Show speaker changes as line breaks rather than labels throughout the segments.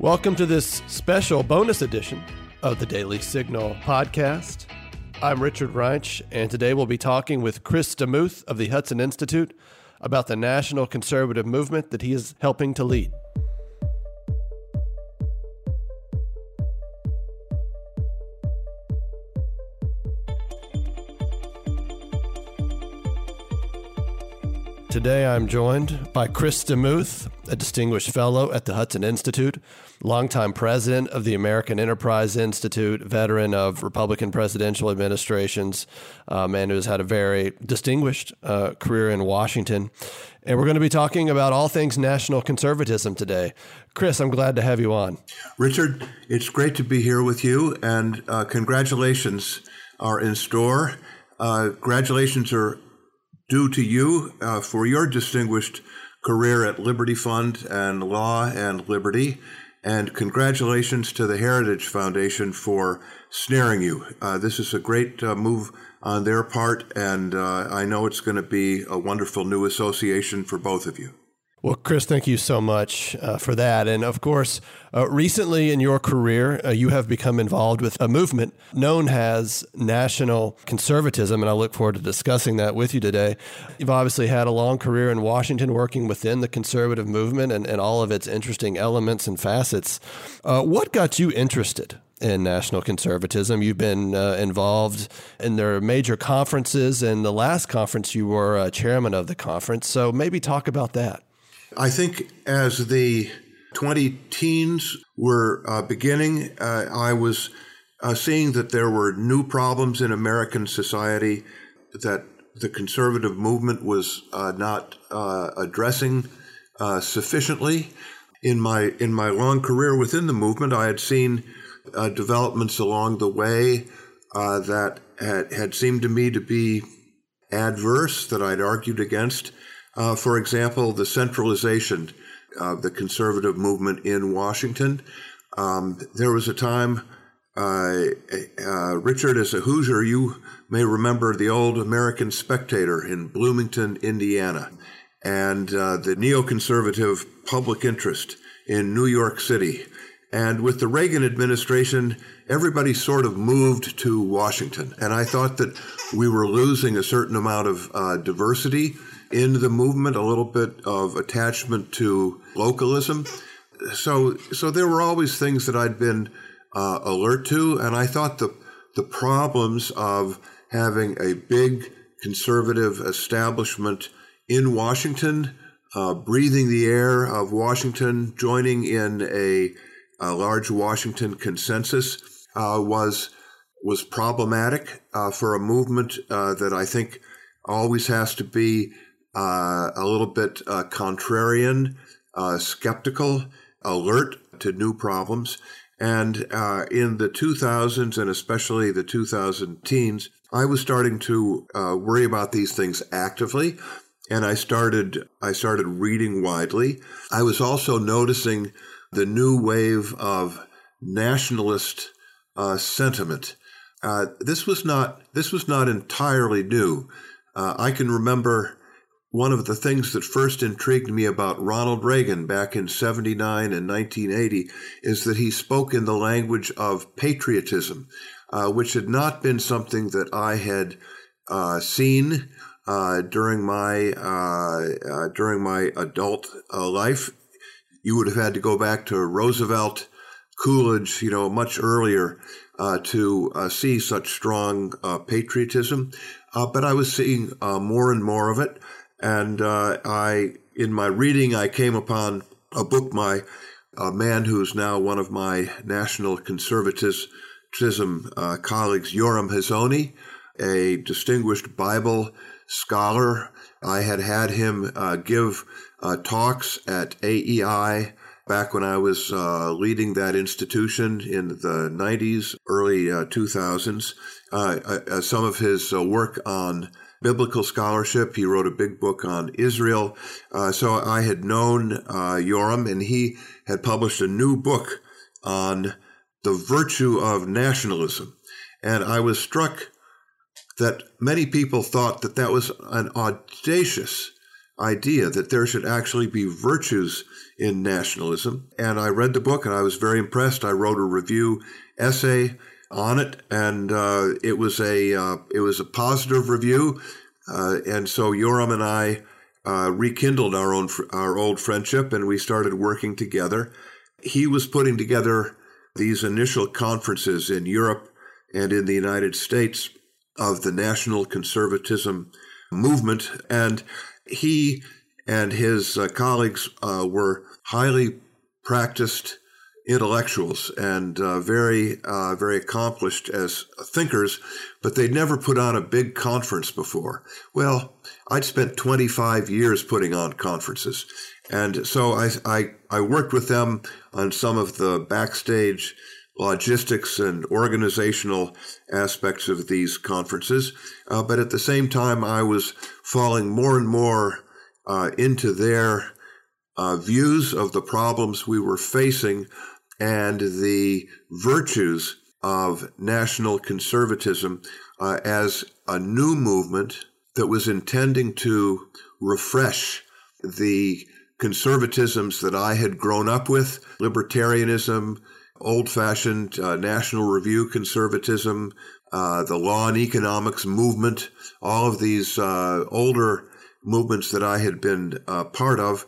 Welcome to this special bonus edition of the Daily Signal podcast. I'm Richard Reinsch, and today we'll be talking with Chris DeMuth of the Hudson Institute about the national conservative movement that he is helping to lead. Today I'm joined by Chris DeMuth, a distinguished fellow at the Hudson Institute, longtime president of the American Enterprise Institute, veteran of Republican presidential administrations, uh, man who has had a very distinguished uh, career in Washington. And we're going to be talking about all things national conservatism today. Chris, I'm glad to have you on.
Richard, it's great to be here with you, and uh, congratulations are in store. Uh, congratulations are due to you uh, for your distinguished career at Liberty Fund and Law and Liberty. And congratulations to the Heritage Foundation for snaring you. Uh, this is a great uh, move on their part, and uh, I know it's going to be a wonderful new association for both of you.
Well, Chris, thank you so much uh, for that. And of course, uh, recently in your career, uh, you have become involved with a movement known as national conservatism. And I look forward to discussing that with you today. You've obviously had a long career in Washington working within the conservative movement and, and all of its interesting elements and facets. Uh, what got you interested in national conservatism. You've been uh, involved in their major conferences, and the last conference you were uh, chairman of the conference. So maybe talk about that.
I think as the 20 teens were uh, beginning, uh, I was uh, seeing that there were new problems in American society that the conservative movement was uh, not uh, addressing uh, sufficiently. In my in my long career within the movement, I had seen developments along the way that had, had seemed to me to be adverse that I'd argued against. Uh, for example, the centralization of the conservative movement in Washington. Um, there was a time, uh, uh, Richard, as a Hoosier, you may remember the old American Spectator in Bloomington, Indiana, and uh, the neoconservative public interest in New York City. And with the Reagan administration, everybody sort of moved to Washington. And I thought that we were losing a certain amount of uh, diversity in the movement, a little bit of attachment to localism. So, so there were always things that I'd been uh, alert to, and I thought the the problems of having a big conservative establishment in Washington, uh, breathing the air of Washington, joining in a, a large Washington consensus uh, was was problematic uh, for a movement uh, that I think always has to be uh, a little bit uh, contrarian, uh, skeptical, alert to new problems. And uh, in the 2000s and especially the 2000 teens, I was starting to uh, worry about these things actively. And I started, I started reading widely. I was also noticing the new wave of nationalist uh, sentiment. this was not, this was not entirely new. I can remember one of the things that first intrigued me about Ronald Reagan back in 79 and 1980 is that he spoke in the language of patriotism, uh, which had not been something that I had uh, seen uh, during my uh, uh, during my adult uh, life. You would have had to go back to Roosevelt, Coolidge, you know, much earlier to see such strong patriotism. but I was seeing more and more of it. And uh, I, in my reading, I came upon a book by a man who's now one of my national conservatism uh, colleagues, Yoram Hazony, a distinguished Bible scholar. I had had him uh, give uh, talks at AEI back when I was uh, leading that institution in the 90s, early 2000s. Uh, some of his work on biblical scholarship. He wrote a big book on Israel. Uh, so I had known uh, Yoram, and he had published a new book on the virtue of nationalism. And I was struck that many people thought that that was an audacious idea that there should actually be virtues in nationalism. And I read the book and I was very impressed. I wrote a review essay on it, and uh, it was a uh, it was a positive review. Uh, and so Yoram and I uh, rekindled our own our old friendship, and we started working together. He was putting together these initial conferences in Europe and in the United States of the national conservatism movement, and he and his uh, colleagues uh, were highly practiced intellectuals and uh, very, uh, very accomplished as thinkers, but they'd never put on a big conference before. Well, I'd spent 25 years putting on conferences. And so I, I, I worked with them on some of the backstage logistics and organizational aspects of these conferences. Uh, but at the same time, I was falling more and more uh, into their uh, views of the problems we were facing and the virtues of national conservatism uh, as a new movement that was intending to refresh the conservatisms that I had grown up with libertarianism, old fashioned uh, National Review conservatism, uh, the law and economics movement, all of these uh, older movements that I had been uh, part of.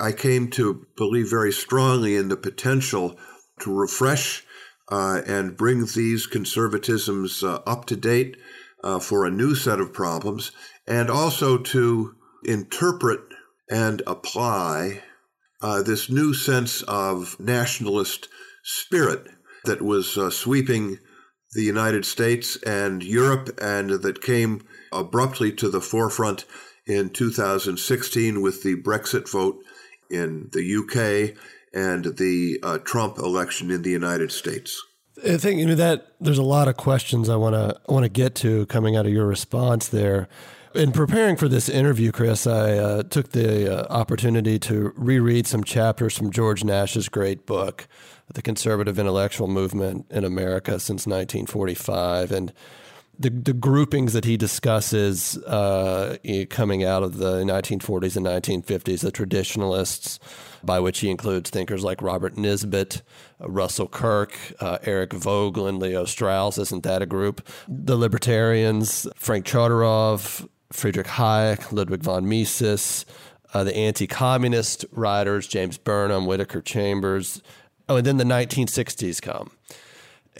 I came to believe very strongly in the potential to refresh uh, and bring these conservatisms uh, up to date uh, for a new set of problems, and also to interpret and apply uh, this new sense of nationalist spirit that was uh, sweeping the United States and Europe and that came abruptly to the forefront in 2016 with the Brexit vote in the UK and the uh, Trump election in the United States.
I think you know, that there's a lot of questions I want to want to get to coming out of your response there. In preparing for this interview, Chris, I uh, took the uh, opportunity to reread some chapters from George Nash's great book, The Conservative Intellectual Movement in America Since 1945. And the, the groupings that he discusses uh, coming out of the 1940s and 1950s, the traditionalists, by which he includes thinkers like Robert Nisbet, uh, Russell Kirk, uh, Eric Voegelin, Leo Strauss, isn't that a group? The libertarians, Frank Chodorov, Friedrich Hayek, Ludwig von Mises, uh, the anti communist writers, James Burnham, Whittaker Chambers. Oh, and then the 1960s come.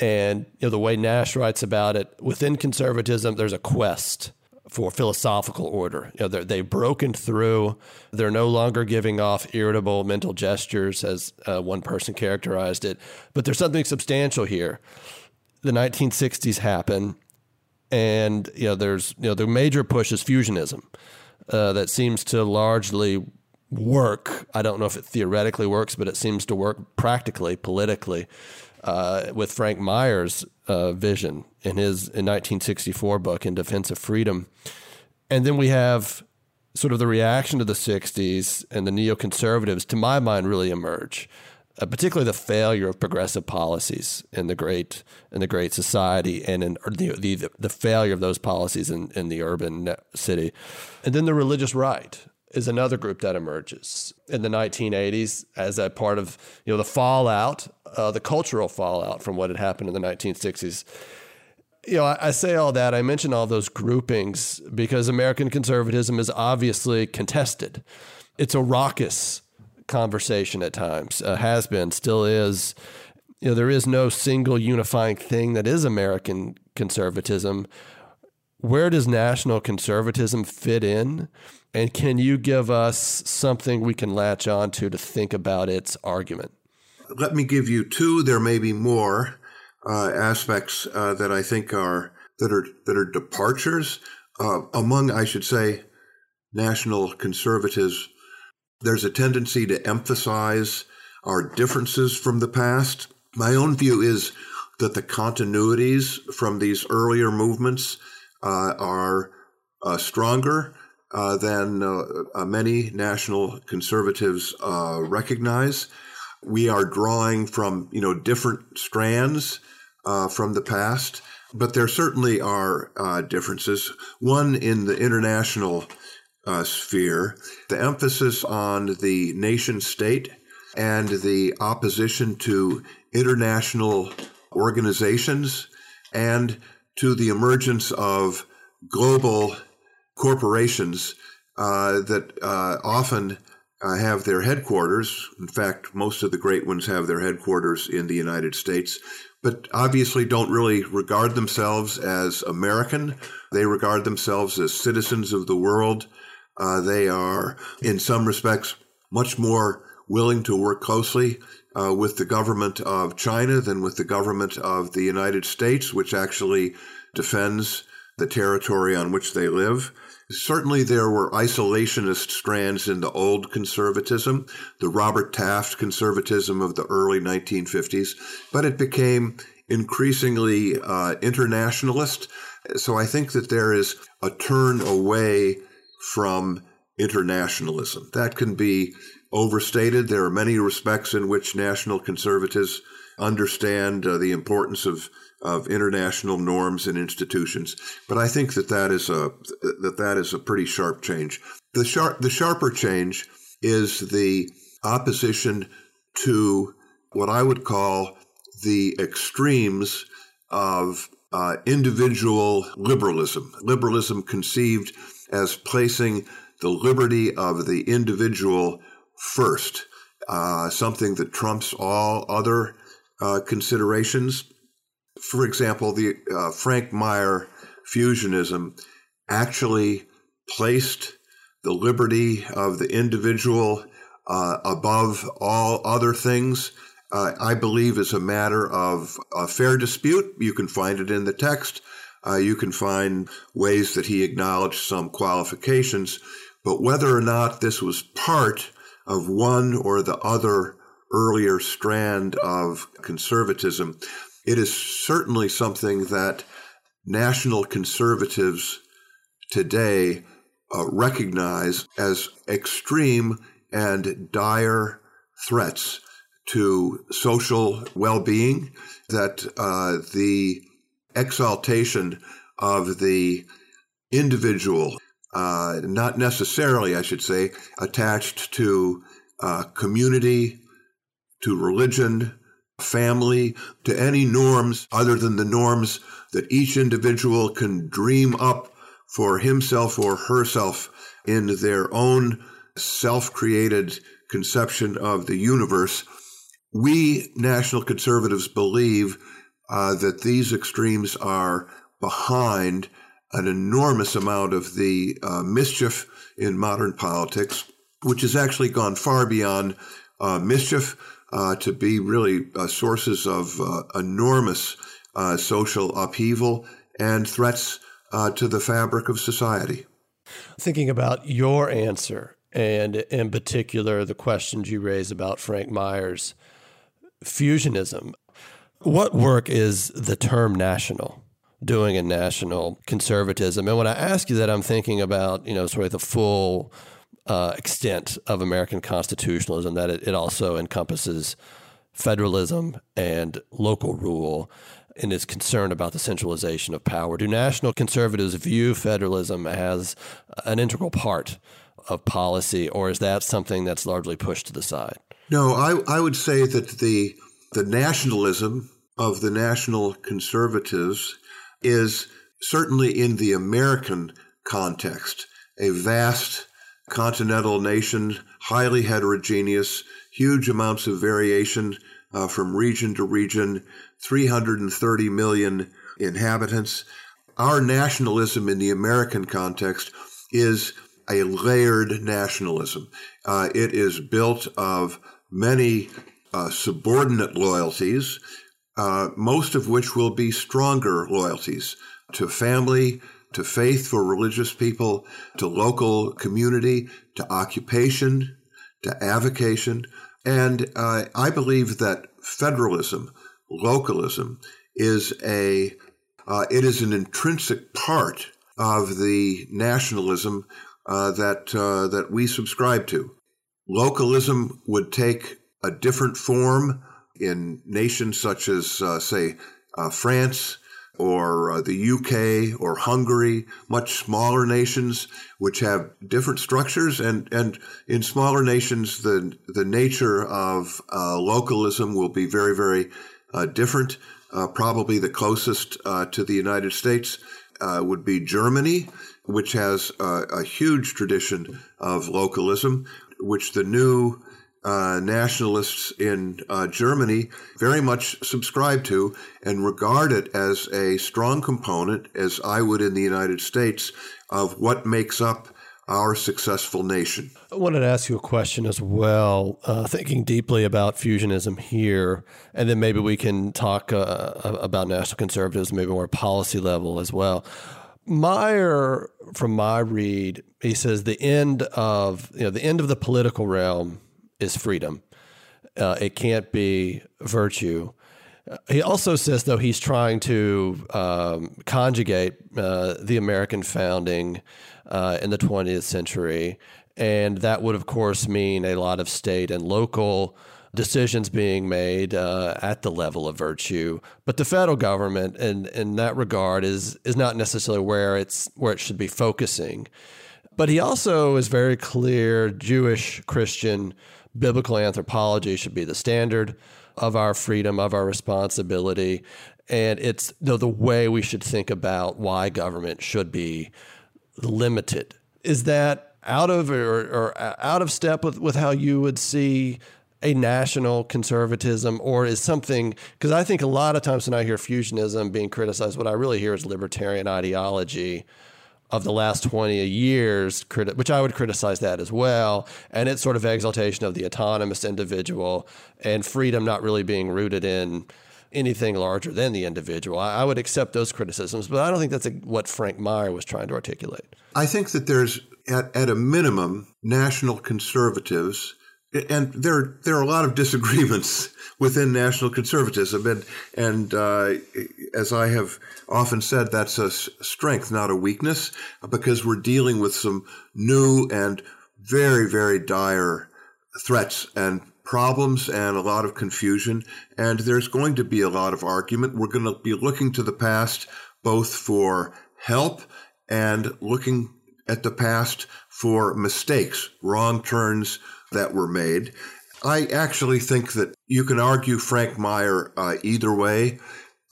And you know the way Nash writes about it, within conservatism, there's a quest for philosophical order. You know, they've broken through. They're no longer giving off irritable mental gestures, as uh, one person characterized it. But there's something substantial here. The 1960s happen, and you know, there's you know the major push is fusionism uh, that seems to largely work. I don't know if it theoretically works, but it seems to work practically, politically uh, with Frank Meyer's uh, vision in his in 1964 book in Defense of Freedom, and then we have sort of the reaction to the 60s and the neoconservatives, to my mind, really emerge. Uh, particularly the failure of progressive policies in the great in the great society and in the the, the failure of those policies in, in the urban city, and then the religious right is another group that emerges in the 1980s as a part of you know the fallout, uh, the cultural fallout from what had happened in the 1960s. You know, I, I say all that. I mention all those groupings because American conservatism is obviously contested. It's a raucous conversation at times, uh, has been, still is. You know, there is no single unifying thing that is American conservatism. Where does national conservatism fit in? And can you give us something we can latch on to think about its argument?
Let me give you two. There may be more uh, aspects uh, that I think are that are that are departures uh, among, I should say, national conservatives. There's a tendency to emphasize our differences from the past. My own view is that the continuities from these earlier movements are uh, stronger uh, than uh, uh, many national conservatives uh, recognize. We are drawing from you know different strands uh, from the past, but there certainly are differences. One in the international uh, sphere, the emphasis on the nation state and the opposition to international organizations and to the emergence of global corporations uh, that uh, often uh, have their headquarters. In fact, most of the great ones have their headquarters in the United States, but obviously don't really regard themselves as American. They regard themselves as citizens of the world. Uh, they are, in some respects, much more willing to work closely uh, with the government of China than with the government of the United States, which actually defends the territory on which they live. Certainly, there were isolationist strands in the old conservatism, the Robert Taft conservatism of the early 1950s, but it became increasingly uh, internationalist. So I think that there is a turn away from internationalism. That can be overstated. There are many respects in which national conservatives understand uh, the importance of of international norms and institutions. But I think that that is a that that is a pretty sharp change. The sharp the sharper change is the opposition to what I would call the extremes of uh, individual liberalism. Liberalism conceived as placing the liberty of the individual first, uh, something that trumps all other uh, considerations for example, the uh, Frank Meyer fusionism actually placed the liberty of the individual uh, above all other things. Uh, I believe is a matter of a fair dispute. You can find it in the text. Uh, you can find ways that he acknowledged some qualifications, but whether or not this was part of one or the other earlier strand of conservatism, it is certainly something that national conservatives today uh, recognize as extreme and dire threats to social well being, that uh, the exaltation of the individual, uh, not necessarily, I should say, attached to uh, community, to religion, family, to any norms other than the norms that each individual can dream up for himself or herself in their own self created conception of the universe. We national conservatives believe uh, that these extremes are behind an enormous amount of the uh, mischief in modern politics, which has actually gone far beyond uh, mischief uh, to be really uh, sources of uh, enormous uh, social upheaval and threats to the fabric of society.
Thinking about your answer, and in particular the questions you raise about Frank Meyer's fusionism, what work is the term national? Doing in national conservatism. And when I ask you that, I'm thinking about, you know, sort of the full uh, extent of American constitutionalism that it, it also encompasses federalism and local rule and is concerned about the centralization of power. Do national conservatives view federalism as an integral part of policy, or is that something that's largely pushed to the side?
No, I, I would say that the the nationalism of the national conservatives is certainly in the American context a vast continental nation, highly heterogeneous, huge amounts of variation uh, from region to region, 330 million inhabitants. Our nationalism in the American context is a layered nationalism. Uh, it is built of many uh, subordinate loyalties, uh, most of which will be stronger loyalties to family, to faith for religious people, to local community, to occupation, to avocation. And uh, I believe that federalism, localism, is a uh, it is an intrinsic part of the nationalism uh, that uh, that we subscribe to. Localism would take a different form in nations such as, uh, say, uh, France, or uh, the UK or Hungary, much smaller nations which have different structures, and and in smaller nations the the nature of uh, localism will be very very uh, different. Uh, probably the closest to the United States would be Germany, which has a huge tradition of localism, which the new uh, nationalists in uh, Germany very much subscribe to and regard it as a strong component, as I would in the United States, of what makes up our successful nation.
I wanted to ask you a question as well, uh, thinking deeply about fusionism here, and then maybe we can talk uh, about national conservatism, maybe more policy level as well. Meyer, from my read, he says the end of you know the end of the political realm is freedom. Uh, it can't be virtue. He also says, though, he's trying to um, conjugate uh, the American founding uh, in the 20th century. And that would, of course, mean a lot of state and local decisions being made uh, at the level of virtue. But the federal government, in, in that regard, is, is not necessarily where, it's, where it should be focusing. But he also is very clear Jewish, Christian, biblical anthropology should be the standard of our freedom, of our responsibility. And it's the, way we should think about why government should be limited. Is that out of or, or uh, out of step with, with how you would see a national conservatism or is something because I think a lot of times when I hear fusionism being criticized, what I really hear is libertarian ideology of the last 20 years, which I would criticize that as well. And it's sort of exaltation of the autonomous individual and freedom not really being rooted in anything larger than the individual. I, would accept those criticisms, but I don't think that's a, what Frank Meyer was trying to articulate.
I think that there's, at, at a minimum, national conservatives and there there are a lot of disagreements within national conservatism, and and uh, as I have often said, that's a strength, not a weakness, because we're dealing with some new and very very dire threats and problems and a lot of confusion, and there's going to be a lot of argument. We're going to be looking to the past both for help and looking at the past for mistakes, wrong turns that were made. I actually think that you can argue Frank Meyer uh, either way.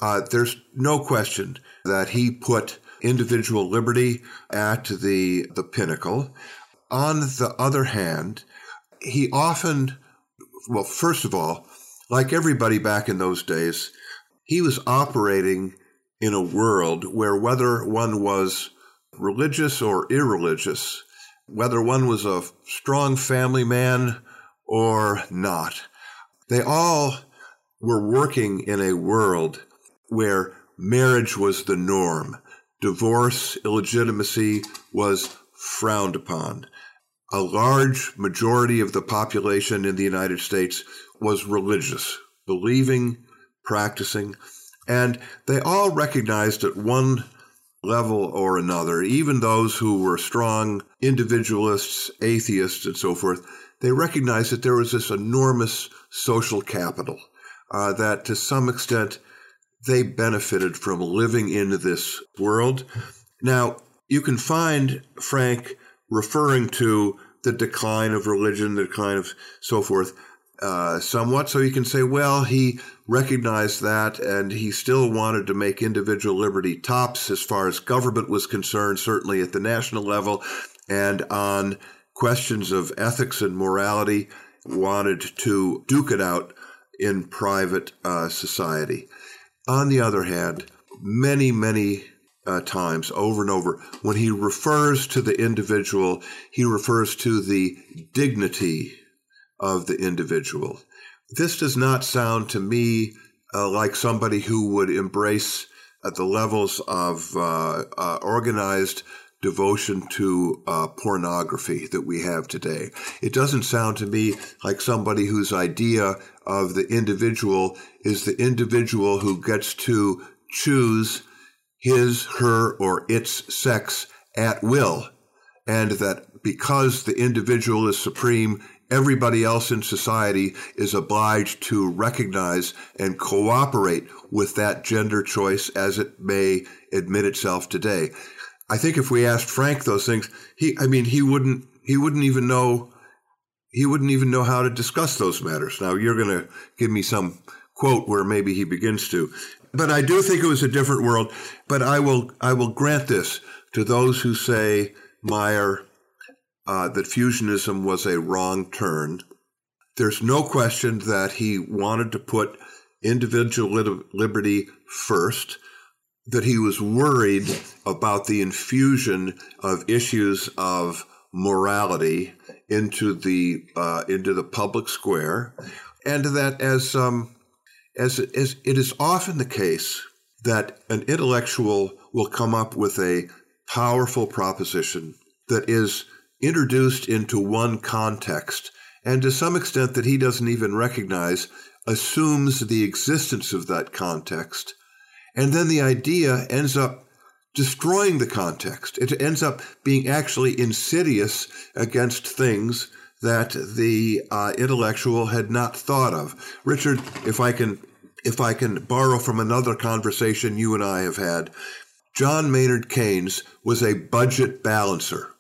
Uh, there's no question that he put individual liberty at the the pinnacle. On the other hand, he often, well, first of all, like everybody back in those days, he was operating in a world where whether one was religious or irreligious, whether one was a strong family man or not. They all were working in a world where marriage was the norm. Divorce, illegitimacy was frowned upon. A large majority of the population in the United States was religious, believing, practicing, and they all recognized at one level or another, even those who were strong individualists, atheists, and so forth, they recognized that there was this enormous social capital uh, that to some extent they benefited from living in this world. Now, you can find Frank referring to the decline of religion, the decline of so forth, uh, somewhat. So you can say, well, he recognized that and he still wanted to make individual liberty tops as far as government was concerned, certainly at the national level, and on questions of ethics and morality, wanted to duke it out in private uh, society. On the other hand, many, many uh, times over and over, when he refers to the individual, he refers to the dignity of the individual. This does not sound to me uh, like somebody who would embrace at the levels of uh, uh, organized devotion to uh, pornography that we have today. It doesn't sound to me like somebody whose idea of the individual is the individual who gets to choose his, her, or its sex at will and that because the individual is supreme, everybody else in society is obliged to recognize and cooperate with that gender choice as it may admit itself today. I think if we asked Frank those things, he, I mean, he wouldn't, he wouldn't even know, he wouldn't even know how to discuss those matters. Now you're going to give me some quote where maybe he begins to, but I do think it was a different world. But I will, I will grant this to those who say Meyer uh, that fusionism was a wrong turn. There's no question that he wanted to put individual liberty first, that he was worried about the infusion of issues of morality into the uh, into the public square, and that as um, as as it is often the case that an intellectual will come up with a powerful proposition that is introduced into one context, and to some extent that he doesn't even recognize, assumes the existence of that context. And then the idea ends up destroying the context. It ends up being actually insidious against things that the uh, intellectual had not thought of. Richard, if I can, if I can borrow from another conversation you and I have had, John Maynard Keynes was a budget balancer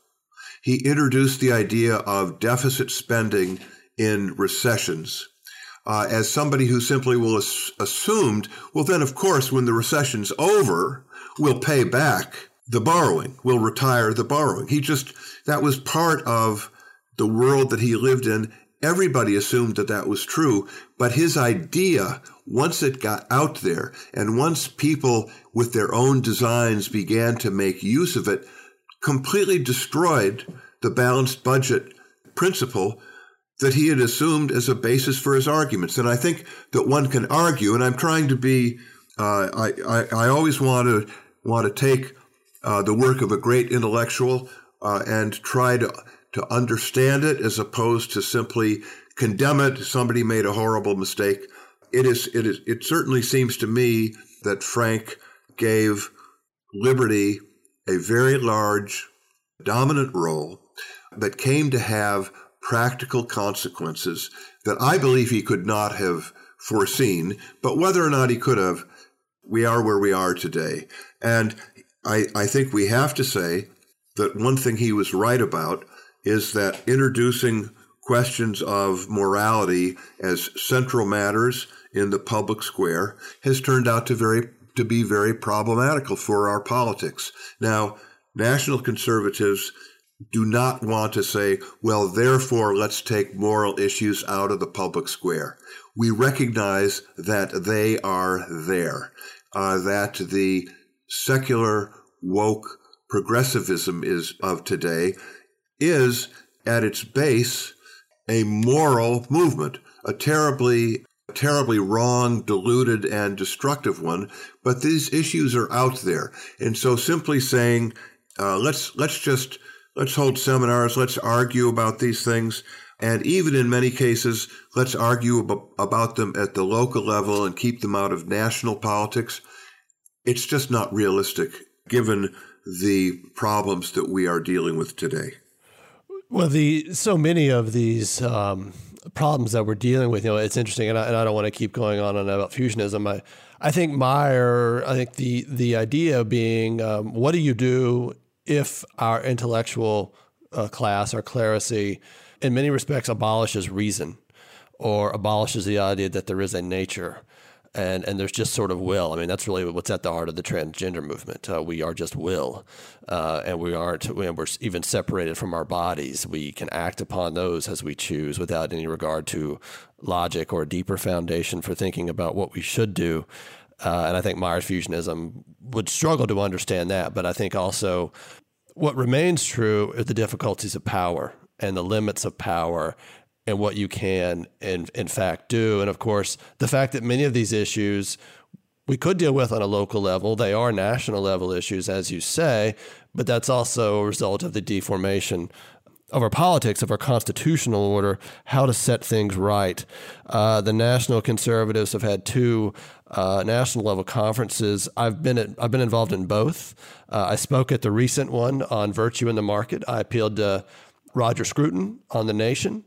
he introduced the idea of deficit spending in recessions. Uh, as somebody who simply will as- assumed, well, then of course, when the recession's over, we'll pay back the borrowing, we'll retire the borrowing. He just, that was part of the world that he lived in. Everybody assumed that that was true, but his idea, once it got out there and once people with their own designs began to make use of it, completely destroyed the balanced budget principle that he had assumed as a basis for his arguments. And I think that one can argue, and I'm trying to be, uh, I, I, I, always want to want to take uh, the work of a great intellectual uh, and try to to understand it as opposed to simply condemn it. Somebody made a horrible mistake. It is it is it certainly seems to me that Frank gave liberty a very large, dominant role that came to have practical consequences that I believe he could not have foreseen, but whether or not he could have, we are where we are today. And I, I think we have to say that one thing he was right about is that introducing questions of morality as central matters in the public square has turned out to very to be very problematical for our politics. Now, national conservatives do not want to say, well, therefore, let's take moral issues out of the public square. We recognize that they are there, uh, that the secular woke progressivism is of today is at its base a moral movement, a terribly terribly wrong, deluded, and destructive one. But these issues are out there, and so simply saying, uh, "Let's let's just let's hold seminars, let's argue about these things," and even in many cases, let's argue ab- about them at the local level and keep them out of national politics. It's just not realistic, given the problems that we are dealing with today.
Well, the so many of these um, problems that we're dealing with. You know, it's interesting, and I, and I don't want to keep going on and about fusionism. I, I think Meyer, I think the the idea being, um, what do you do if our intellectual uh, class, our clerisy, in many respects abolishes reason or abolishes the idea that there is a nature and and there's just sort of will. I mean, that's really what's at the heart of the transgender movement. Uh, we are just will, uh, and we aren't. We're even separated from our bodies. We can act upon those as we choose, without any regard to logic or a deeper foundation for thinking about what we should do. Uh, and I think Meyer's fusionism would struggle to understand that. But I think also what remains true is the difficulties of power and the limits of power and what you can in in fact do. And of course, the fact that many of these issues we could deal with on a local level, they are national level issues, as you say, but that's also a result of the deformation of our politics, of our constitutional order, how to set things right. Uh, the national conservatives have had two uh, national level conferences. I've been at, I've been involved in both. Uh, I spoke at the recent one on virtue in the market. I appealed to Roger Scruton on the Nation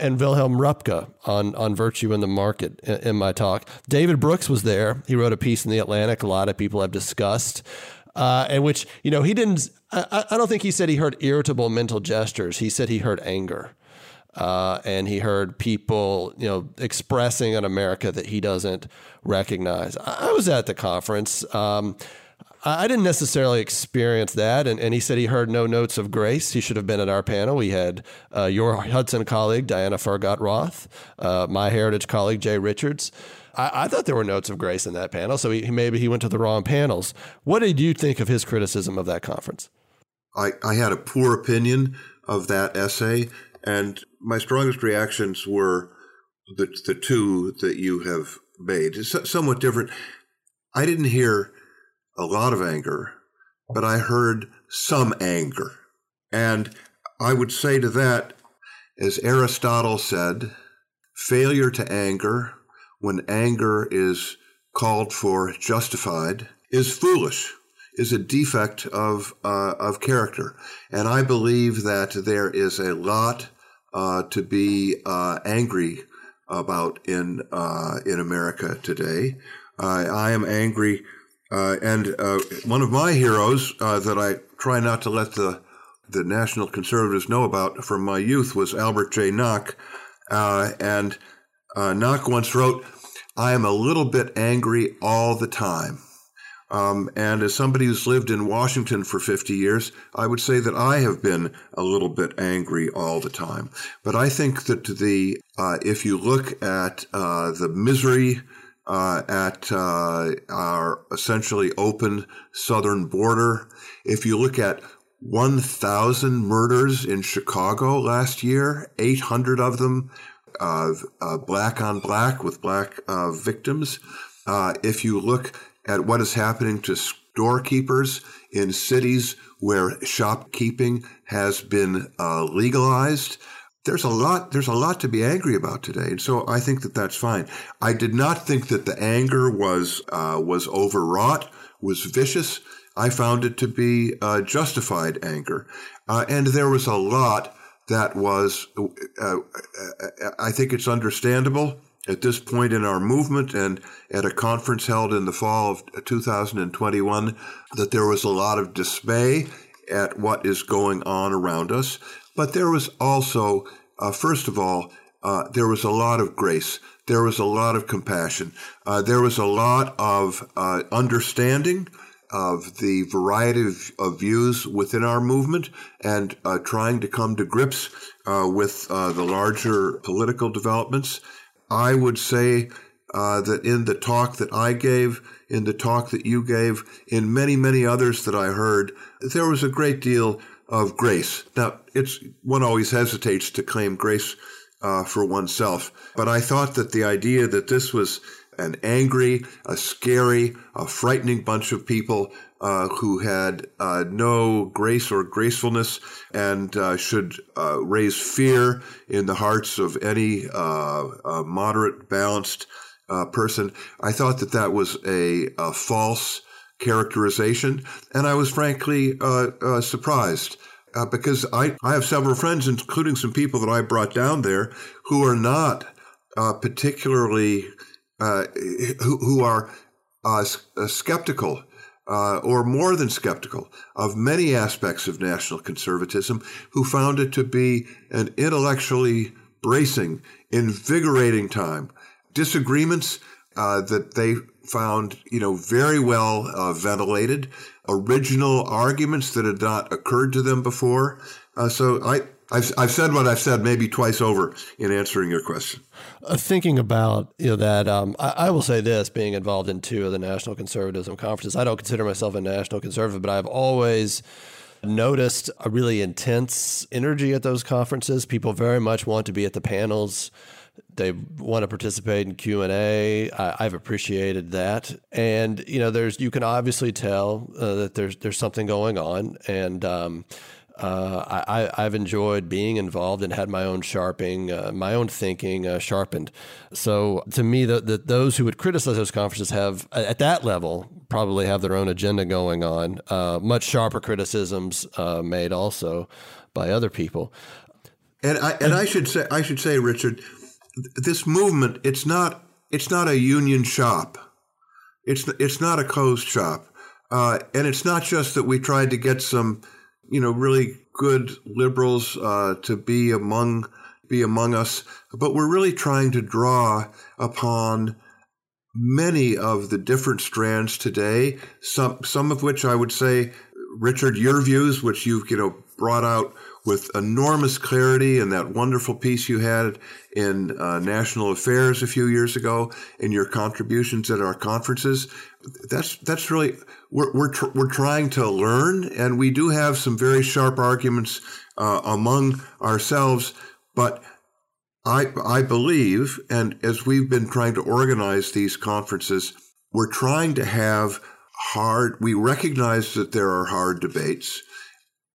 and Wilhelm Röpke on, on virtue in the market in, my talk. David Brooks was there. He wrote a piece in the Atlantic. A lot of people have discussed, uh, in which you know he didn't. I, I, don't think he said he heard irritable mental gestures. He said he heard anger, uh, and he heard people you know expressing an America that he doesn't recognize. I, was at the conference. Um, I didn't necessarily experience that. And, and he said he heard no notes of grace. He should have been at our panel. We had uh, your Hudson colleague, Diana Furchtgott-Roth, uh, my Heritage colleague, Jay Richards. I, I, thought there were notes of grace in that panel. So he, maybe he went to the wrong panels. What did you think of his criticism of that conference?
I, I had a poor opinion of that essay. And my strongest reactions were the, the two that you have made. It's somewhat different. I didn't hear a lot of anger, but I heard some anger. And I would say to that, as Aristotle said, failure to anger, when anger is called for, justified, is foolish, is a defect of, uh, of character. And I believe that there is a lot uh, to be uh, angry about in, uh, in America today. I am angry uh, and uh, one of my heroes that I try not to let the the national conservatives know about from my youth was Albert J. Nock. And Nock once wrote, I am a little bit angry all the time. Um, and as somebody who's lived in Washington for 50 years, I would say that I have been a little bit angry all the time. But I think that the, uh, if you look at the misery uh, at uh, our essentially open southern border. If you look at 1,000 murders in Chicago last year, 800 of them uh, uh black on black with black uh, victims. Uh, if you look at what is happening to storekeepers in cities where shopkeeping has been legalized, there's a lot there's a lot to be angry about today and so i think that that's fine. I did not think that the anger was uh, was overwrought was vicious. I found it to be uh, justified anger. Uh, and there was a lot that was uh, uh, i think it's understandable at this point in our movement and at a conference held in the fall of 2021 that there was a lot of dismay at what is going on around us but there was also, uh, first of all, uh, there was a lot of grace. There was a lot of compassion. Uh, there was a lot of uh, understanding of the variety of, of, views within our movement and uh, trying to come to grips uh, with the larger political developments. I would say that in the talk that I gave, in the talk that you gave, in many, many others that I heard, there was a great deal of grace. Now, it's one always hesitates to claim grace uh, for oneself, but I thought that the idea that this was an angry, a scary, a frightening bunch of people uh, who had uh, no grace or gracefulness and uh, should uh, raise fear in the hearts of any uh, moderate, balanced person. I thought that that was a, a false characterization, and I was frankly surprised. Because I, I have several friends, including some people that I brought down there, who are not particularly, who, who are uh, or more than skeptical of many aspects of national conservatism, who found it to be an intellectually bracing, invigorating time. Disagreements that they found, you know, very well uh, ventilated, original arguments that had not occurred to them before. Uh, so I, I've, I've said what I've said maybe twice over in answering your question.
Uh, thinking about you know that, um, I, I, will say this: being involved in two of the national conservatism conferences, I don't consider myself a national conservative, but I've always noticed a really intense energy at those conferences. People very much want to be at the panels they want to participate in Q and A. I've appreciated that, and you know, there's you can obviously tell uh, that there's there's something going on, and um, Uh, I, have enjoyed being involved and had my own sharpening, uh, my own thinking uh, sharpened. So to me, the, the, those who would criticize those conferences have, at that level, probably have their own agenda going on. Uh, much sharper criticisms uh, made also by other people.
And I and I should say I should say, Richard, this movement it's not it's not a union shop. It's it's not a closed shop, and it's not just that we tried to get some, you know, really good liberals uh, to be among be among us, but we're really trying to draw upon many of the different strands today. Some some of which I would say, Richard, your views, which you've you know brought out with enormous clarity in that wonderful piece you had in uh, National Affairs a few years ago, in your contributions at our conferences. That's that's really we're we're, tr- we're trying to learn, and we do have some very sharp arguments uh, among ourselves, but. I, I believe, and as we've been trying to organize these conferences, we're trying to have hard, we recognize that there are hard debates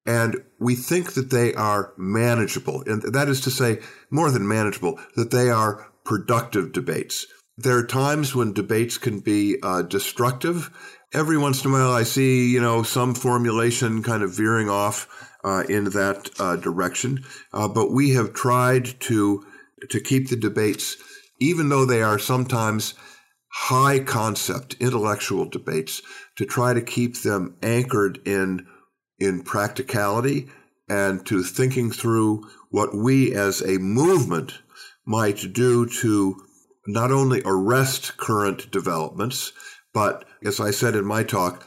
and we think that they are manageable. And that is to say, more than manageable, that they are productive debates. There are times when debates can be uh, destructive. Every once in a while, I see, you know, some formulation kind of veering off uh, in that uh, direction. Uh, but we have tried to to keep the debates, even though they are sometimes high concept intellectual debates, to try to keep them anchored in in practicality and to thinking through what we as a movement might do to not only arrest current developments, but as I said in my talk,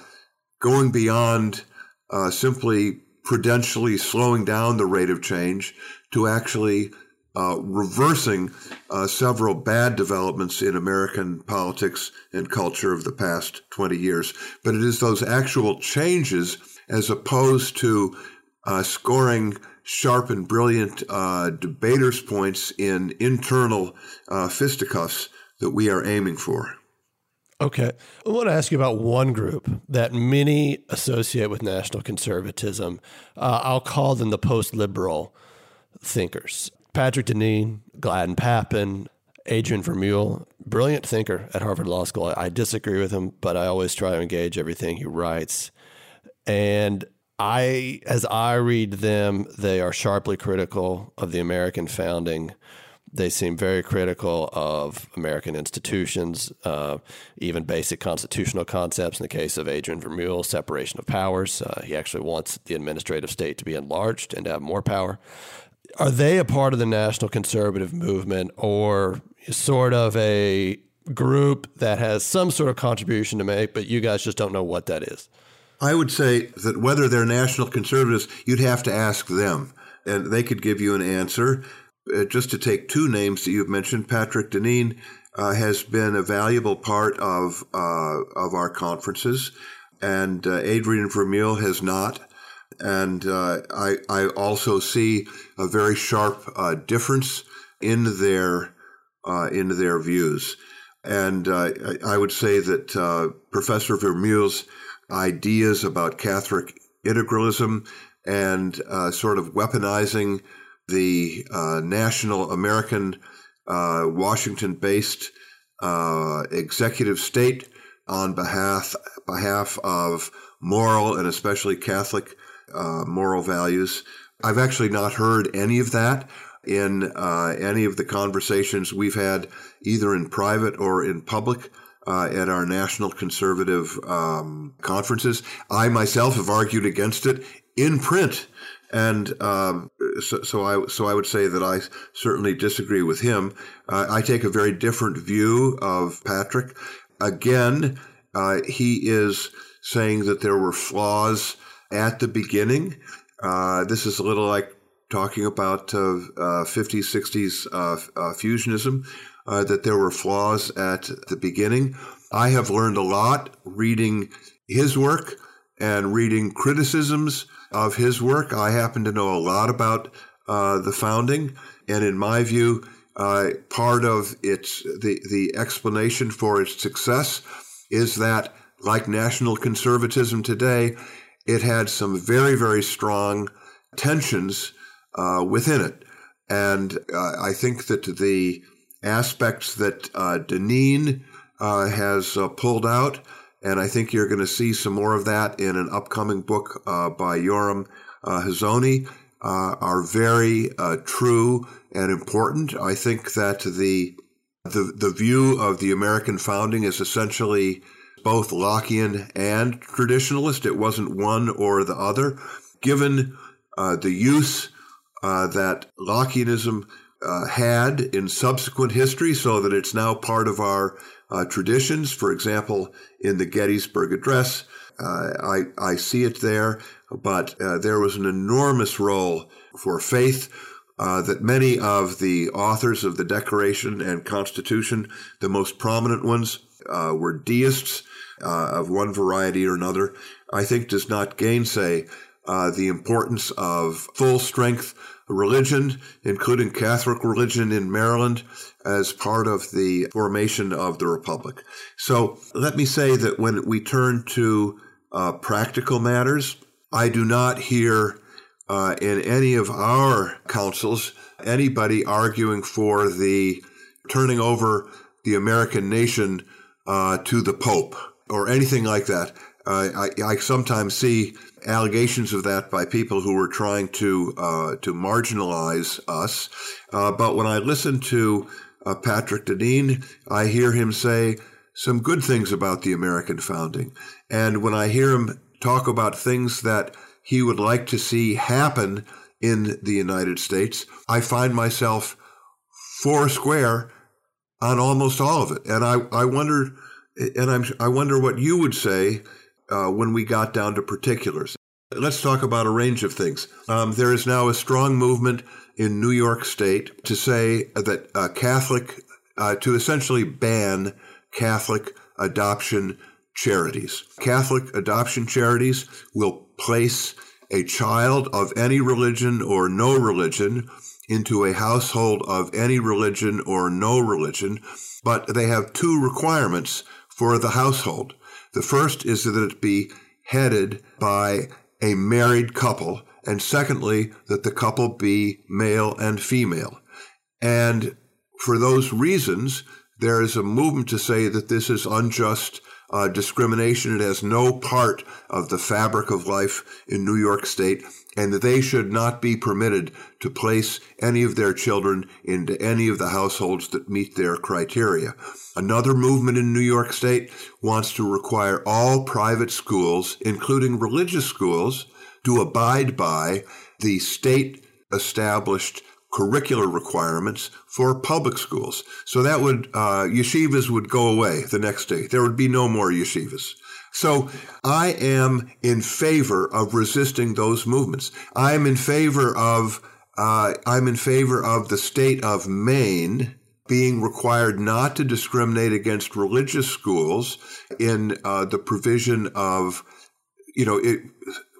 going beyond uh, simply prudentially slowing down the rate of change to actually uh, reversing uh, several bad developments in American politics and culture of the past 20 years. But it is those actual changes as opposed to uh, scoring sharp and brilliant uh, debaters' points in internal uh, fisticuffs that we are aiming for.
Okay. I want to ask you about one group that many associate with national conservatism. Uh, I'll call them the post liberal thinkers. Patrick Deneen, Gladden Pappin, Adrian Vermeule, brilliant thinker at Harvard Law School. I disagree with him, but I always try to engage everything he writes. And I, as I read them, they are sharply critical of the American founding. They seem very critical of American institutions, uh, even basic constitutional concepts. In the case of Adrian Vermeule, separation of powers, uh, he actually wants the administrative state to be enlarged and to have more power. Are they a part of the national conservative movement, or sort of a group that has some sort of contribution to make, but you guys just don't know what that is?
I would say that whether they're national conservatives, you'd have to ask them, and they could give you an answer. Uh, just to take two names that you've mentioned, Patrick Deneen uh, has been a valuable part of uh, of our conferences, and uh, Adrian Vermeule has not. And I, I also see a very sharp difference in their in their views. And I would say that Professor Vermeule's ideas about Catholic integralism and uh, sort of weaponizing the uh, national American uh, Washington based uh, executive state on behalf behalf of moral and especially Catholic uh, moral values. I've actually not heard any of that in uh, any of the conversations we've had, either in private or in public uh, at our national conservative um, conferences. I myself have argued against it in print. And um, so, so, I so I would say that I certainly disagree with him. Uh, I take a very different view of Patrick. Again, uh, he is saying that there were flaws at the beginning. Uh, this is a little like talking about 50s, 60s fusionism uh, that there were flaws at the beginning. I have learned a lot reading his work and reading criticisms of his work. I happen to know a lot about uh, the founding, and in my view, uh, part of its the the explanation for its success is that, like national conservatism today, it had some very very strong tensions uh, within it. And uh, I think that the aspects that uh, Deneen uh, has uh, pulled out, and I think you're going to see some more of that in an upcoming book uh, by Yoram Hazony, are very true and important. I think that the, the the view of the American founding is essentially both Lockean and traditionalist. It wasn't one or the other. Given uh, the use uh, that Lockeanism uh, had in subsequent history, so that it's now part of our uh, traditions. For example, in the Gettysburg Address, uh, I, I see it there, but uh, there was an enormous role for faith. that many of the authors of the Declaration and Constitution, the most prominent ones, were deists of one variety or another, I think does not gainsay uh, the importance of full strength religion, including Catholic religion in Maryland, as part of the formation of the Republic. So let me say that when we turn to uh, practical matters, I do not hear uh, in any of our councils anybody arguing for the turning over the American nation uh, to the Pope or anything like that. I, I sometimes see allegations of that by people who were trying to uh, to marginalize us. Uh, but when I listen to uh, Patrick Deneen, I hear him say some good things about the American founding, and when I hear him talk about things that he would like to see happen in the United States, I find myself four square on almost all of it, and I I wonder. And I'm, I wonder what you would say uh, when we got down to particulars. Let's talk about a range of things. Um, there is now a strong movement in New York State to say that uh, Catholic, uh, to essentially ban Catholic adoption charities. Catholic adoption charities will place a child of any religion or no religion into a household of any religion or no religion, but they have two requirements for the household. The first is that it be headed by a married couple, and secondly, that the couple be male and female. And for those reasons, there is a movement to say that this is unjust uh, discrimination. It has no part of the fabric of life in New York State, and that they should not be permitted to place any of their children into any of the households that meet their criteria. Another movement in New York State wants to require all private schools, including religious schools, to abide by the state established curricular requirements for public schools. So that would, uh, yeshivas would go away the next day. There would be no more yeshivas. So I am in favor of resisting those movements. I am in favor of, uh, I'm in favor of the state of Maine being required not to discriminate against religious schools in uh, the provision of, you know, it,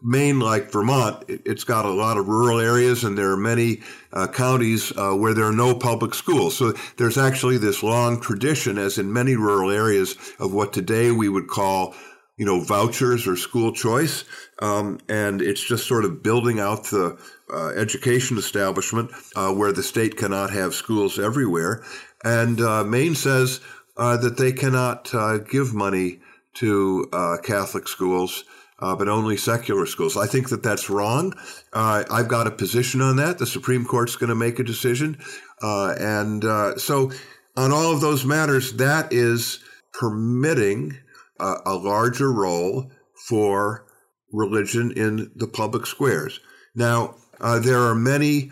Maine, like Vermont, it's got a lot of rural areas, and there are many uh, counties uh, where there are no public schools. So there's actually this long tradition, as in many rural areas, of what today we would call, you know, vouchers or school choice, um, and it's just sort of building out the uh, education establishment uh, where the state cannot have schools everywhere. And uh, Maine says uh, that they cannot give money to Catholic schools uh, but only secular schools. I think that that's wrong. Uh, I've got a position on that. The Supreme Court's going to make a decision. Uh, and uh, so, on all of those matters, that is permitting a larger role for religion in the public squares. Now, uh, there are many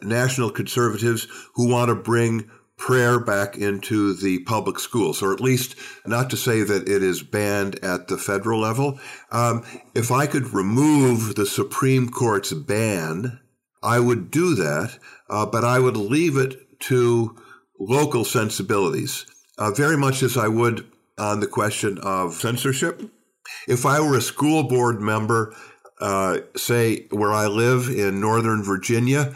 national conservatives who want to bring prayer back into the public schools, or at least not to say that it is banned at the federal level. Um, if I could remove the Supreme Court's ban, I would do that, uh, but I would leave it to local sensibilities, uh, very much as I would on the question of censorship. If I were a school board member, uh, say where I live in Northern Virginia,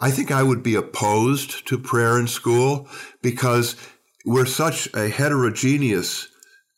I think I would be opposed to prayer in school because we're such a heterogeneous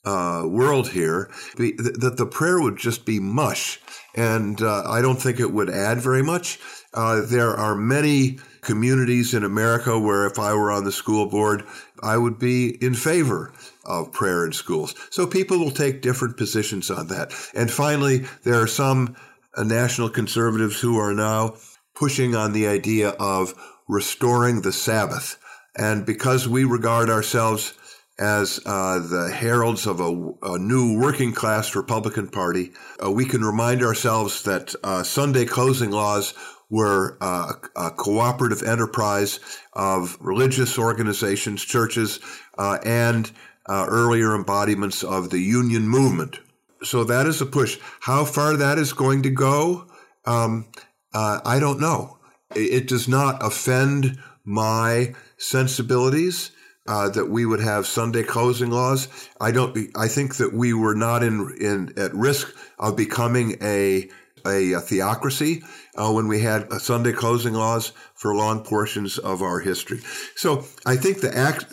uh, world here, that the prayer would just be mush. And uh, I don't think it would add very much. Uh, there are many communities in America where if I were on the school board, I would be in favor of prayer in schools. So people will take different positions on that. And finally, there are some uh, national conservatives who are now pushing on the idea of restoring the Sabbath. And because we regard ourselves as uh, the heralds of a, a, new working class Republican Party, uh, we can remind ourselves that uh, Sunday closing laws were uh, a cooperative enterprise of religious organizations, churches, uh, and uh, earlier embodiments of the union movement. So that is a push. How far that is going to go, um, I don't know. It does not offend my sensibilities uh, that we would have Sunday closing laws. I don't. I think that we were not in in at risk of becoming a a, a theocracy uh, when we had Sunday closing laws for long portions of our history. So I think the act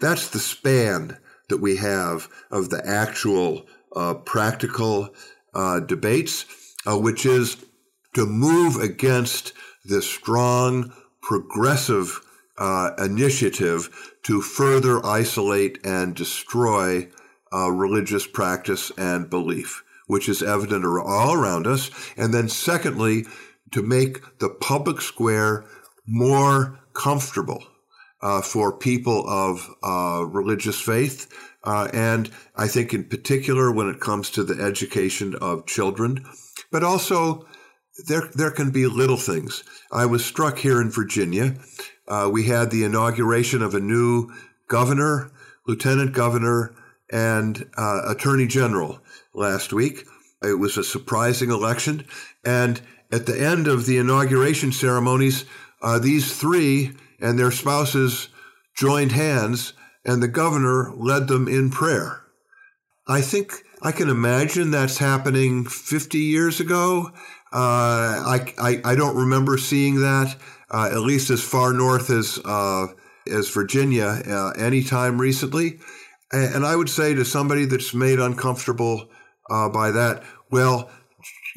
that's the span that we have of the actual uh, practical uh, debates, uh, which is to move against this strong progressive uh, initiative to further isolate and destroy uh, religious practice and belief, which is evident all around us. And then, secondly, to make the public square more comfortable uh, for people of uh, religious faith. Uh, and I think, in particular, when it comes to the education of children, but also there there can be little things. I was struck here in Virginia uh, we had the inauguration of a new governor, lieutenant governor, and uh, attorney general last week. It was a surprising election. And at the end of the inauguration ceremonies, uh, these three and their spouses joined hands, and the governor led them in prayer. I think I can imagine that's happening 50 years ago. Uh, I, I, I, don't remember seeing that uh, at least as far north as uh, as Virginia, uh, anytime recently. And, and, I would say to somebody that's made uncomfortable uh, by that, well,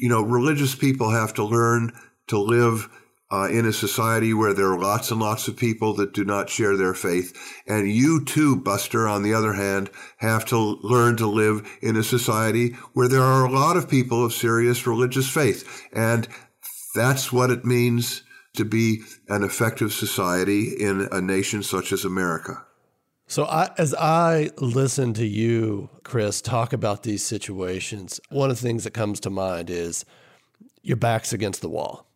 you know, religious people have to learn to live uh, in a society where there are lots and lots of people that do not share their faith. And you too, Buster, on the other hand, have to learn to live in a society where there are a lot of people of serious religious faith. And that's what it means to be an effective society in a nation such as America.
So, I, as I listen to you, Chris, talk about these situations, one of the things that comes to mind is your back's against the wall.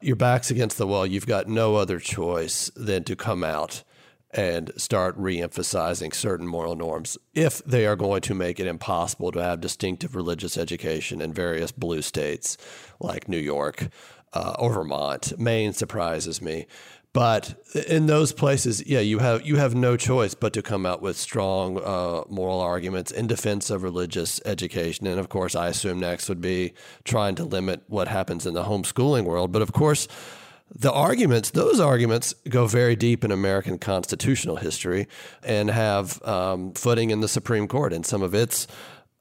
Your back's against the wall. You've got no other choice than to come out and start reemphasizing certain moral norms if they are going to make it impossible to have distinctive religious education in various blue states like New York uh, or Vermont. Maine surprises me. But in those places, yeah, you have you have no choice but to come out with strong uh, moral arguments in defense of religious education. And of course, I assume next would be trying to limit what happens in the homeschooling world. But of course, the arguments, those arguments go very deep in American constitutional history and have um, footing in the Supreme Court and some of its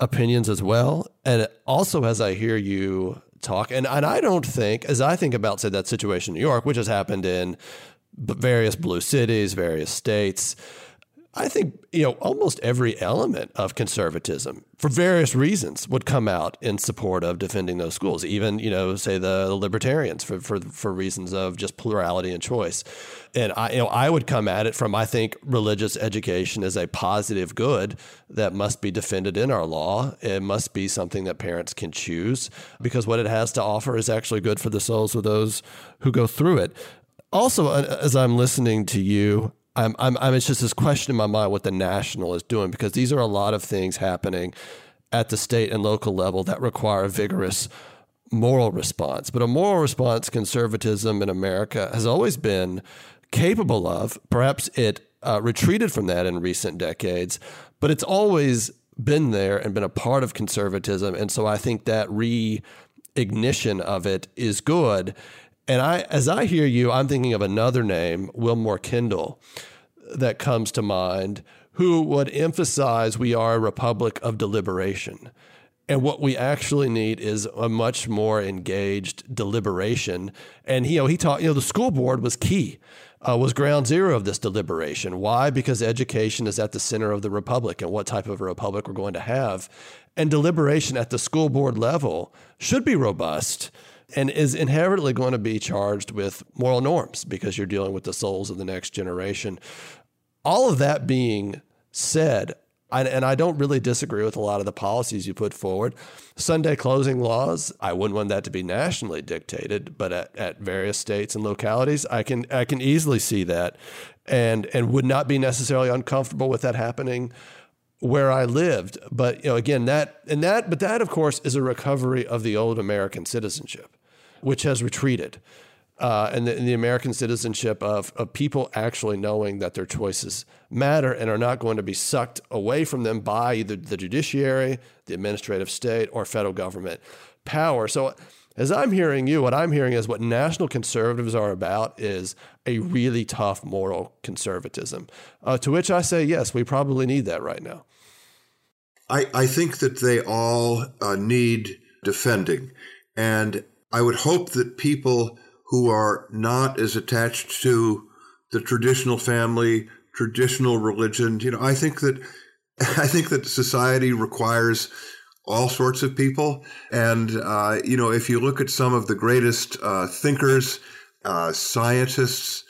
opinions as well. And also, as I hear you talk. And, and I don't think, as I think about, say, that situation in New York, which has happened in various blue cities, various states, I think you know almost every element of conservatism, for various reasons, would come out in support of defending those schools. Even you know, say the, libertarians for, for for reasons of just plurality and choice. And I you know I would come at it from I think religious education is a positive good that must be defended in our law. It must be something that parents can choose because what it has to offer is actually good for the souls of those who go through it. Also, uh, as I'm listening to you, I'm, I'm, I'm, it's just this question in my mind what the national is doing because these are a lot of things happening at the state and local level that require a vigorous moral response. But a moral response, conservatism in America has always been capable of. Perhaps it uh, retreated from that in recent decades, but it's always been there and been a part of conservatism. And so I think that reignition of it is good. And I, as I hear you, I'm thinking of another name, Willmoore Kendall, that comes to mind, who would emphasize we are a republic of deliberation. And what we actually need is a much more engaged deliberation. And you know, he taught, you know, the school board was key, uh, was ground zero of this deliberation. Why? Because education is at the center of the republic and what type of a republic we're going to have. And deliberation at the school board level should be robust and is inherently going to be charged with moral norms because you're dealing with the souls of the next generation. All of that being said, and I don't really disagree with a lot of the policies you put forward. Sunday closing laws, I wouldn't want that to be nationally dictated, but at, at various states and localities, I can I can easily see that, and and would not be necessarily uncomfortable with that happening where I lived. But you know, again, that and that, but that of course is a recovery of the old American citizenship, which has retreated uh, and, the, and, the, American citizenship of, of people actually knowing that their choices matter and are not going to be sucked away from them by either the judiciary, the administrative state, or federal government power. So, as I'm hearing you, what I'm hearing is what national conservatives are about is a really tough moral conservatism. Uh, to which I say, yes, we probably need that right now.
I, I think that they all uh, need defending. And I would hope that people who are not as attached to the traditional family, traditional religion. You know, I think that I think that society requires all sorts of people, and uh, you know, if you look at some of the greatest uh, thinkers, uh, scientists,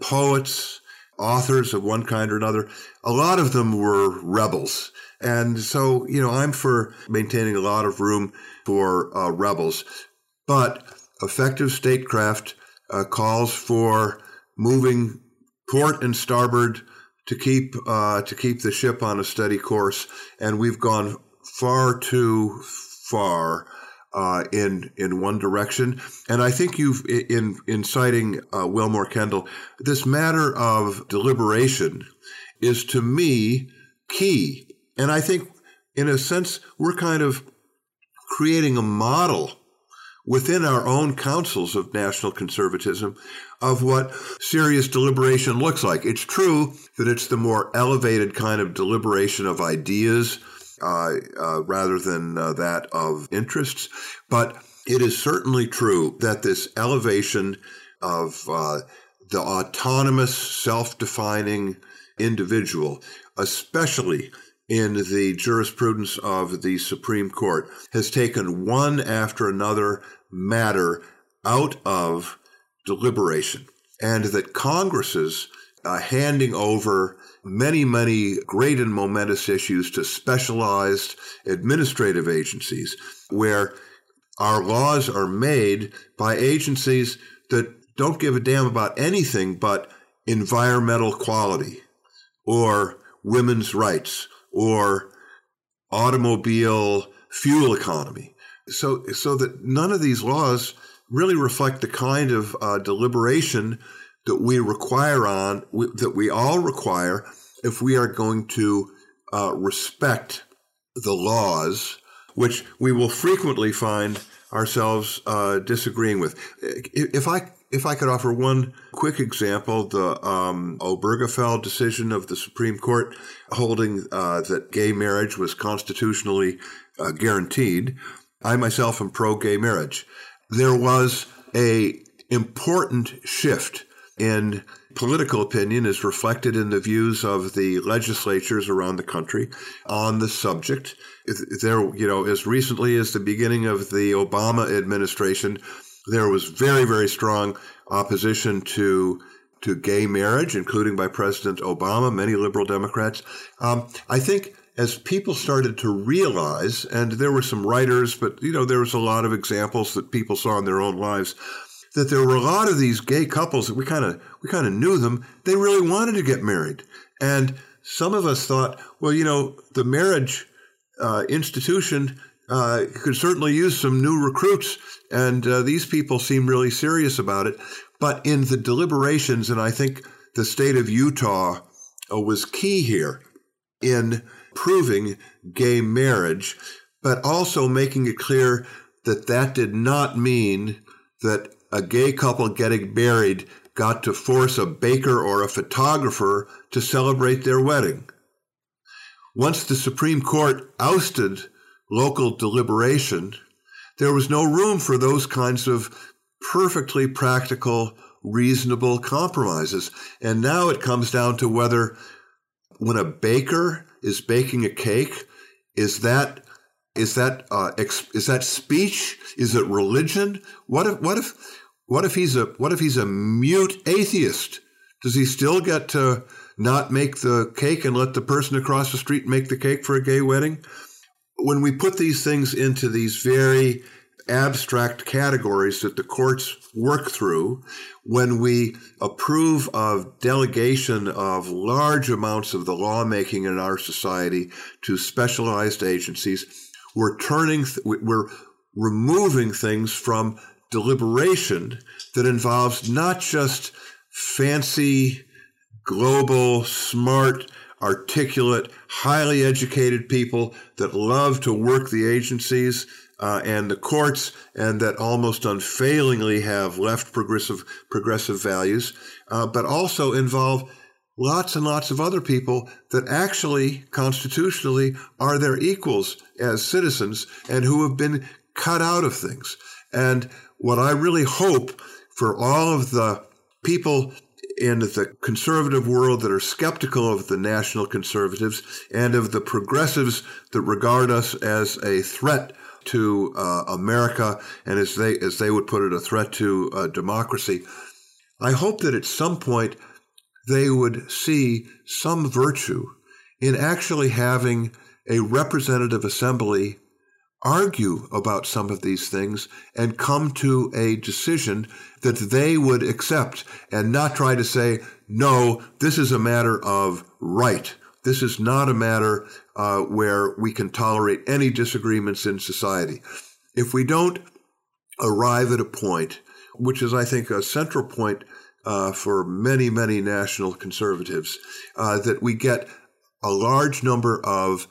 poets, authors of one kind or another, a lot of them were rebels. And so, you know, I'm for maintaining a lot of room for uh, rebels. But effective statecraft uh, calls for moving port and starboard to keep uh, to keep the ship on a steady course, and we've gone far too far uh, in in one direction. And I think you've in in citing uh, Willmoore Kendall, this matter of deliberation is to me key, and I think in a sense we're kind of creating a model within our own councils of national conservatism of what serious deliberation looks like. It's true that it's the more elevated kind of deliberation of ideas uh, uh, rather than uh, that of interests, but it is certainly true that this elevation of uh, the autonomous, self defining individual, especially in the jurisprudence of the Supreme Court has taken one after another matter out of deliberation, and that Congress's uh, handing over many, many great and momentous issues to specialized administrative agencies where our laws are made by agencies that don't give a damn about anything but environmental quality or women's rights or automobile fuel economy. So, so that none of these laws really reflect the kind of uh, deliberation that we require on that we all require if we are going to uh, respect the laws, which we will frequently find ourselves uh, disagreeing with. If I if I could offer one quick example, the um, Obergefell decision of the Supreme Court holding uh, that gay marriage was constitutionally uh, guaranteed. I myself am pro gay marriage. There was a important shift in political opinion as reflected in the views of the legislatures around the country on the subject. There, you know, as recently as the beginning of the Obama administration, there was very, very strong opposition to to gay marriage, including by President Obama, many liberal Democrats. Um, I think as people started to realize, and there were some writers, but you know there was a lot of examples that people saw in their own lives, that there were a lot of these gay couples that we kind of we kind of knew them. They really wanted to get married, and some of us thought, well, you know, the marriage uh, institution uh, could certainly use some new recruits, and uh, these people seem really serious about it. But in the deliberations, and I think the state of Utah uh, was key here in proving gay marriage, but also making it clear that that did not mean that a gay couple getting married got to force a baker or a photographer to celebrate their wedding. once the Supreme Court ousted local deliberation, there was no room for those kinds of perfectly practical, reasonable compromises. And now it comes down to whether when a baker is baking a cake, is that is that uh, is that speech? Is it religion? What if what if what if he's a what if he's a mute atheist? Does he still get to not make the cake and let the person across the street make the cake for a gay wedding? When we put these things into these very abstract categories that the courts work through, when we approve of delegation of large amounts of the lawmaking in our society to specialized agencies, we're turning, we're removing things from deliberation that involves not just fancy, global, smart, articulate, highly educated people that love to work the agencies uh, and the courts, and that almost unfailingly have left progressive progressive values, uh, but also involve lots and lots of other people that actually constitutionally are their equals as citizens and who have been cut out of things. And what I really hope for all of the people in the conservative world that are skeptical of the national conservatives and of the progressives that regard us as a threat to uh, America and as they as they would put it a threat to uh, democracy. I hope that at some point they would see some virtue in actually having a representative assembly argue about some of these things and come to a decision that they would accept and not try to say, no, this is a matter of right. This is not a matter uh, where we can tolerate any disagreements in society. If we don't arrive at a point, which is, I think, a central point uh, for many, many national conservatives, uh, that we get a large number of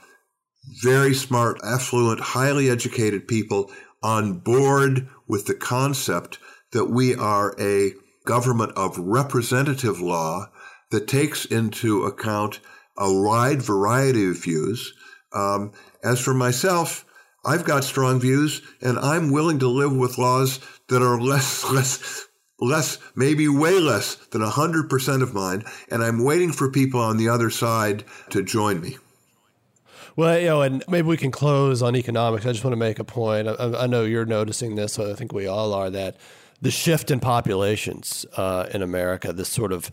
very smart, affluent, highly educated people on board with the concept that we are a government of representative law that takes into account a wide variety of views. Um, as for myself, I've got strong views, and I'm willing to live with laws that are less, less, less, maybe way less than 100% of mine. And I'm waiting for people on the other side to join me.
Well, you know, and maybe we can close on economics. I just want to make a point. I, I know you're noticing this, so I think we all are, that the shift in populations uh, in America, this sort of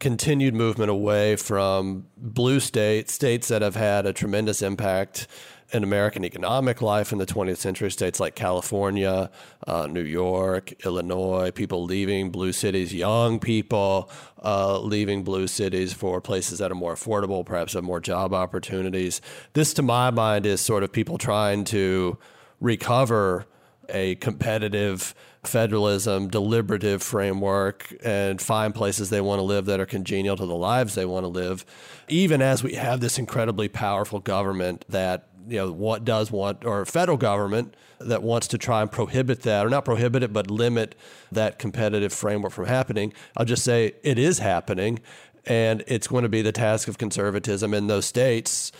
continued movement away from blue states, states that have had a tremendous impact in American economic life in the 20th century, states like California, uh, New York, Illinois, people leaving blue cities, young people uh, leaving blue cities for places that are more affordable, perhaps have more job opportunities. This, to my mind, is sort of people trying to recover a competitive federalism, deliberative framework, and find places they want to live that are congenial to the lives they want to live, even as we have this incredibly powerful government that you know what does want or federal government that wants to try and prohibit that or not prohibit it but limit that competitive framework from happening i'll just say it is happening and it's going to be the task of conservatism in those states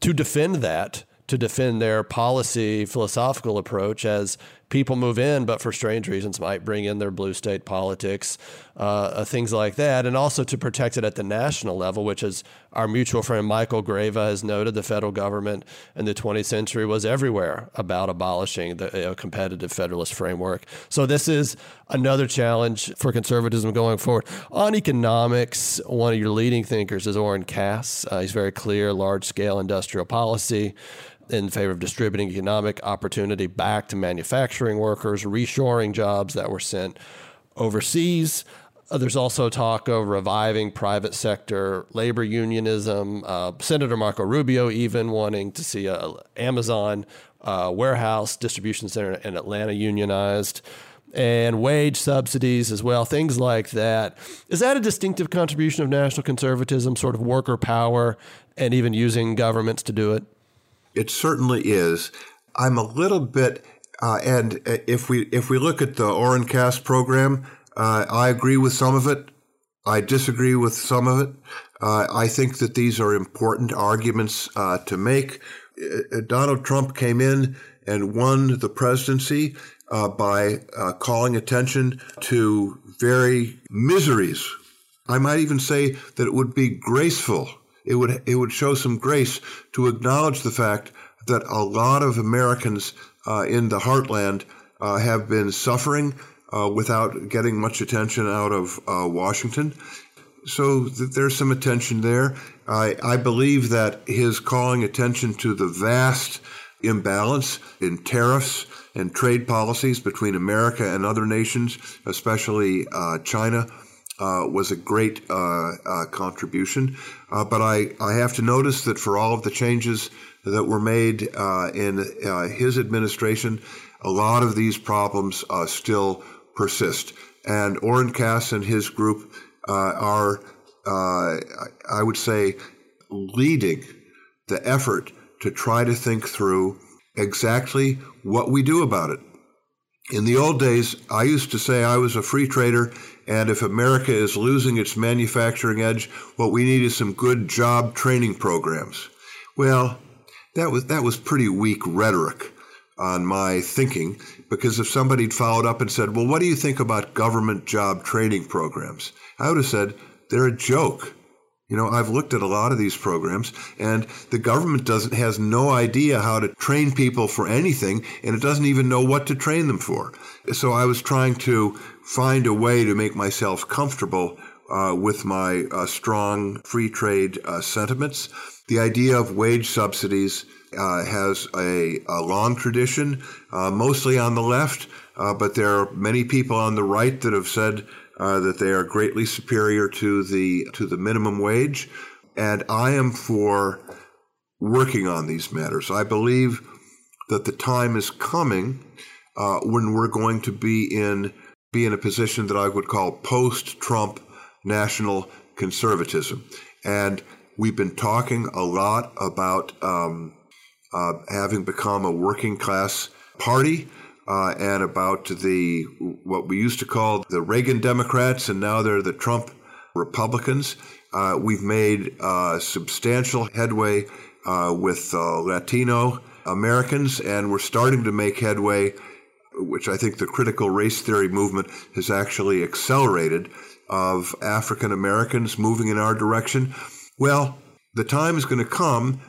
to defend that to defend their policy philosophical approach as people move in, but for strange reasons might bring in their blue state politics, uh, uh, things like that, and also to protect it at the national level, which is our mutual friend Michael Greve has noted. The federal government in the 20th century was everywhere about abolishing the competitive federalist framework. So this is another challenge for conservatism going forward. On economics, one of your leading thinkers is Oren Cass. Uh, he's very clear, large scale industrial policy in favor of distributing economic opportunity back to manufacturing workers, reshoring jobs that were sent overseas. Uh, there's also talk of reviving private sector labor unionism. Uh, Senator Marco Rubio even wanting to see a Amazon uh, warehouse distribution center in Atlanta unionized and wage subsidies as well, things like that. Is that a distinctive contribution of national conservatism, sort of worker power, and even using governments to do it?
It certainly is. I'm a little bit, uh, and uh, if we if we look at the Oren Cass program, uh, I agree with some of it. I disagree with some of it. Uh, I think that these are important arguments uh, to make. Uh, Donald Trump came in and won the presidency by calling attention to very miseries. I might even say that it would be graceful. It would it would show some grace to acknowledge the fact that a lot of Americans uh, in the heartland uh, have been suffering uh, without getting much attention out of uh, Washington. So th- there's some attention there. I, I believe that his calling attention to the vast imbalance in tariffs and trade policies between America and other nations, especially uh, China, uh, was a great uh, uh contribution. Uh, but I, I have to notice that for all of the changes that were made uh, in his administration, a lot of these problems still persist. And Oren Cass and his group are, I would say, leading the effort to try to think through exactly what we do about it. In the old days, I used to say I was a free trader, and if America is losing its manufacturing edge, what we need is some good job training programs. Well, that was that was pretty weak rhetoric on my thinking because if somebody'd followed up and said, "Well, what do you think about government job training programs?" I would have said, "They're a joke. You know, I've looked at a lot of these programs and the government doesn't has no idea how to train people for anything and it doesn't even know what to train them for. So I was trying to find a way to make myself comfortable uh, with my uh, strong free trade uh, sentiments. The idea of wage subsidies uh, has a, a, long tradition, uh, mostly on the left, uh, but there are many people on the right that have said uh, that they are greatly superior to the to the minimum wage, and I am for working on these matters. I believe that the time is coming uh, when we're going to be in be in a position that I would call post-Trump national conservatism, and we've been talking a lot about um, uh, having become a working class party uh, and about the what we used to call the Reagan Democrats, and now they're the Trump Republicans. Uh, we've made uh, substantial headway uh, with uh, Latino Americans, and we're starting to make headway, which I think the critical race theory movement has actually accelerated, of African Americans moving in our direction. Well, the time is going to come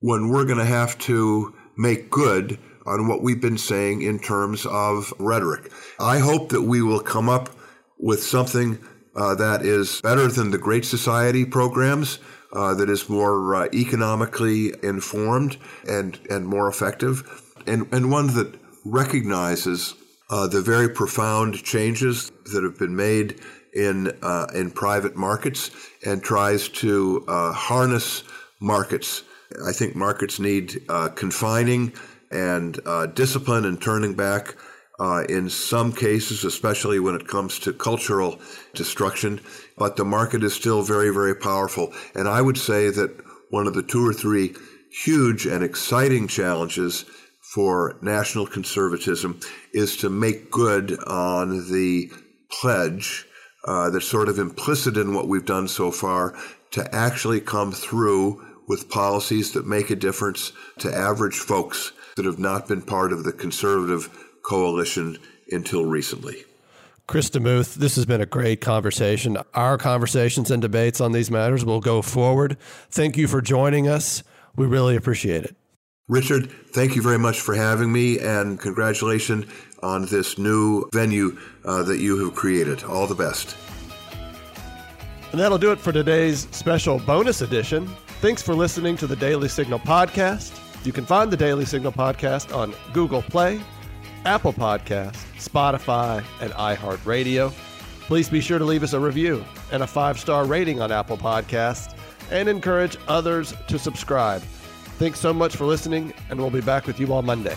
when we're going to have to make good on what we've been saying in terms of rhetoric. I hope that we will come up with something uh, that is better than the Great Society programs, uh, that is more uh, economically informed and, and more effective, and, and one that recognizes uh, the very profound changes that have been made in, uh, in private markets and tries to uh, harness markets. I think markets need confining and uh, discipline and turning back. Uh, in some cases, especially when it comes to cultural destruction, but the market is still very, very powerful. And I would say that one of the two or three huge and exciting challenges for national conservatism is to make good on the pledge uh, that's sort of implicit in what we've done so far to actually come through with policies that make a difference to average folks that have not been part of the conservative coalition until recently.
Chris DeMuth, this has been a great conversation. Our conversations and debates on these matters will go forward. Thank you for joining us. We really appreciate it.
Richard, thank you very much for having me, and congratulations on this new venue uh, that you have created. All the best.
And that'll do it for today's special bonus edition. Thanks for listening to the Daily Signal podcast. You can find the Daily Signal podcast on Google Play, Apple Podcast, Spotify, and iHeartRadio. Please be sure to leave us a review and a five star rating on Apple Podcasts and encourage others to subscribe. Thanks so much for listening, and we'll be back with you on Monday.